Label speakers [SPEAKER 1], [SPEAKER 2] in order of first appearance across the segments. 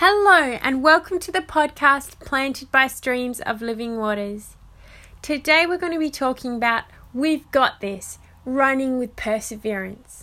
[SPEAKER 1] Hello, and welcome to the podcast Planted by Streams of Living Waters. Today, we're going to be talking about We've Got This Running with Perseverance.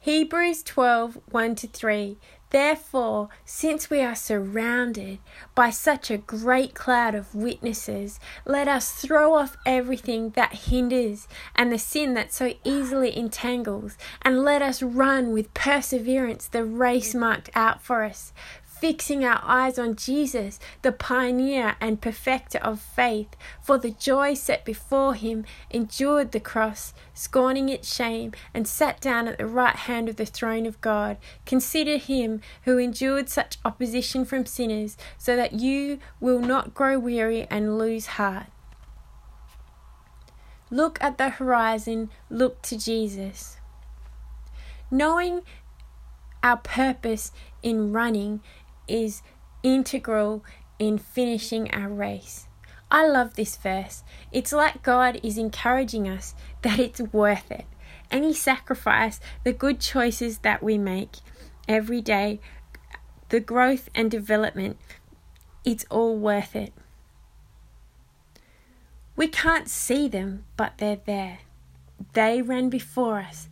[SPEAKER 1] Hebrews 12 1 to 3 Therefore, since we are surrounded by such a great cloud of witnesses, let us throw off everything that hinders and the sin that so easily entangles, and let us run with perseverance the race marked out for us, fixing our eyes on Jesus, the pioneer and perfecter of faith, for the joy set before him, endured the cross, scorning its shame, and sat down at the right hand of the throne of God. Consider him who endured such opposition from sinners, so that you will not grow weary and lose heart. Look at the horizon, look to Jesus. Knowing our purpose in running is integral in finishing our race. I love this verse. It's like God is encouraging us that it's worth it. Any sacrifice, the good choices that we make every day, the growth and development, it's all worth it. We can't see them, but they're there. They ran before us,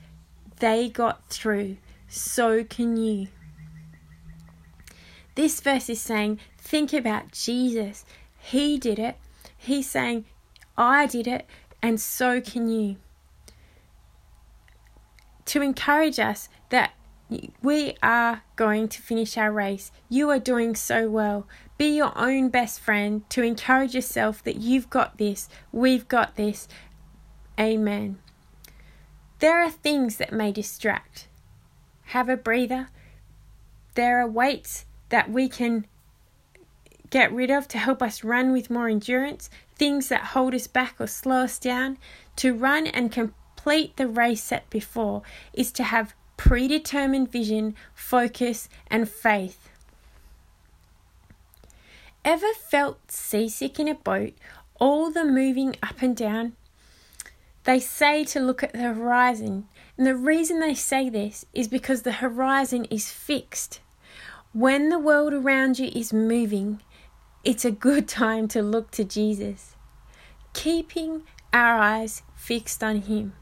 [SPEAKER 1] they got through. So can you. This verse is saying, think about Jesus. He did it. He's saying, I did it, and so can you. To encourage us that we are going to finish our race. You are doing so well. Be your own best friend to encourage yourself that you've got this, we've got this. Amen. There are things that may distract. Have a breather. There are weights that we can get rid of to help us run with more endurance, things that hold us back or slow us down. To run and complete the race set before is to have predetermined vision, focus, and faith. Ever felt seasick in a boat, all the moving up and down? They say to look at the horizon, and the reason they say this is because the horizon is fixed. When the world around you is moving, it's a good time to look to Jesus, keeping our eyes fixed on Him.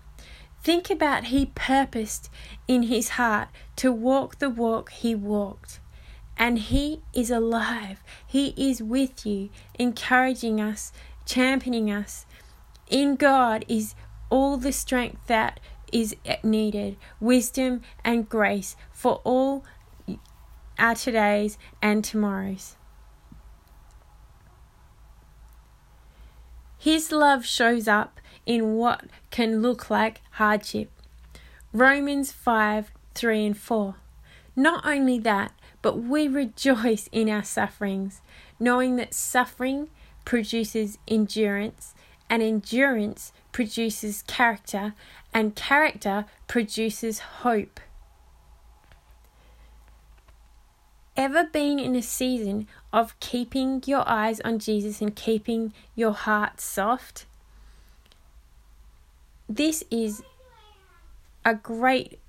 [SPEAKER 1] Think about He purposed in His heart to walk the walk He walked. And He is alive. He is with you, encouraging us, championing us. In God is all the strength that is needed, wisdom and grace for all our todays and tomorrows. His love shows up in what can look like hardship. Romans 5 3 and 4. Not only that, but we rejoice in our sufferings, knowing that suffering produces endurance, and endurance produces character, and character produces hope. Ever been in a season of keeping your eyes on Jesus and keeping your heart soft? This is a great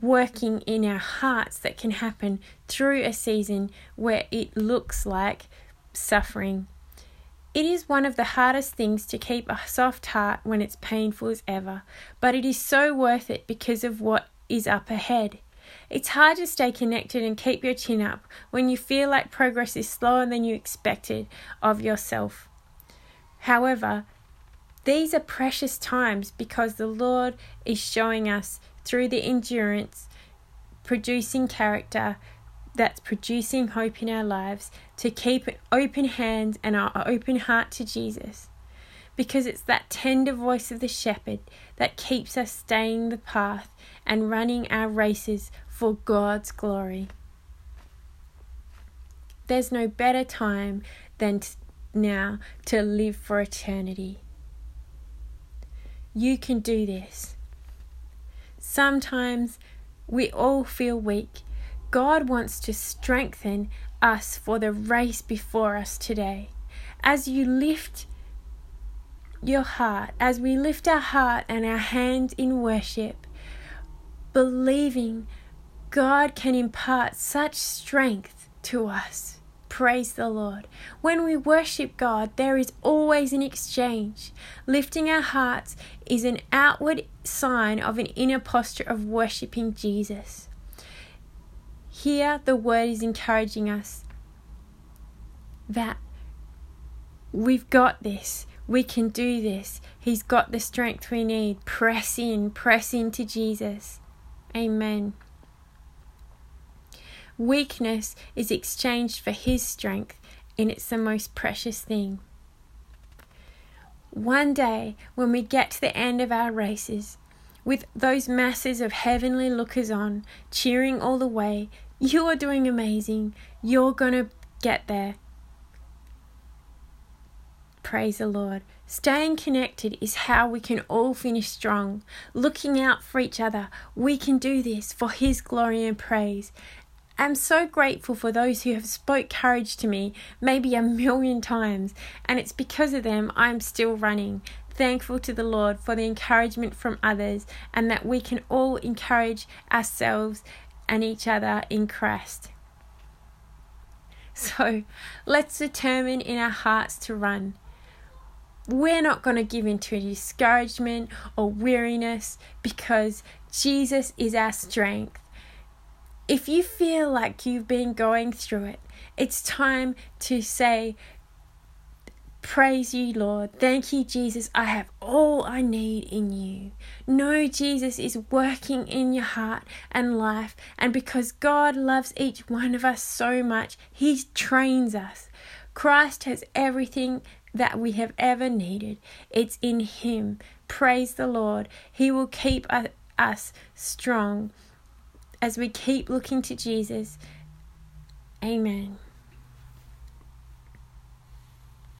[SPEAKER 1] working in our hearts that can happen through a season where it looks like suffering. It is one of the hardest things to keep a soft heart when it's painful as ever, but it is so worth it because of what is up ahead. It's hard to stay connected and keep your chin up when you feel like progress is slower than you expected of yourself. However, these are precious times because the Lord is showing us through the endurance, producing character that's producing hope in our lives to keep an open hand and our open heart to Jesus. Because it's that tender voice of the shepherd that keeps us staying the path and running our races for God's glory. There's no better time than t- now to live for eternity. You can do this. Sometimes we all feel weak. God wants to strengthen us for the race before us today. As you lift your heart, as we lift our heart and our hands in worship, believing God can impart such strength to us. Praise the Lord. When we worship God, there is always an exchange. Lifting our hearts is an outward sign of an inner posture of worshiping Jesus. Here, the word is encouraging us that we've got this. We can do this. He's got the strength we need. Press in, press into Jesus. Amen. Weakness is exchanged for His strength, and it's the most precious thing. One day, when we get to the end of our races, with those masses of heavenly lookers on, cheering all the way, you are doing amazing. You're going to get there. Praise the Lord. Staying connected is how we can all finish strong. Looking out for each other, we can do this for His glory and praise I'm so grateful for those who have spoke courage to me maybe a million times and it's because of them I'm still running thankful to the Lord for the encouragement from others and that we can all encourage ourselves and each other in Christ so let's determine in our hearts to run we're not going to give in to discouragement or weariness because Jesus is our strength if you feel like you've been going through it, it's time to say, Praise you, Lord. Thank you, Jesus. I have all I need in you. Know Jesus is working in your heart and life. And because God loves each one of us so much, He trains us. Christ has everything that we have ever needed. It's in Him. Praise the Lord. He will keep us strong as we keep looking to Jesus. Amen.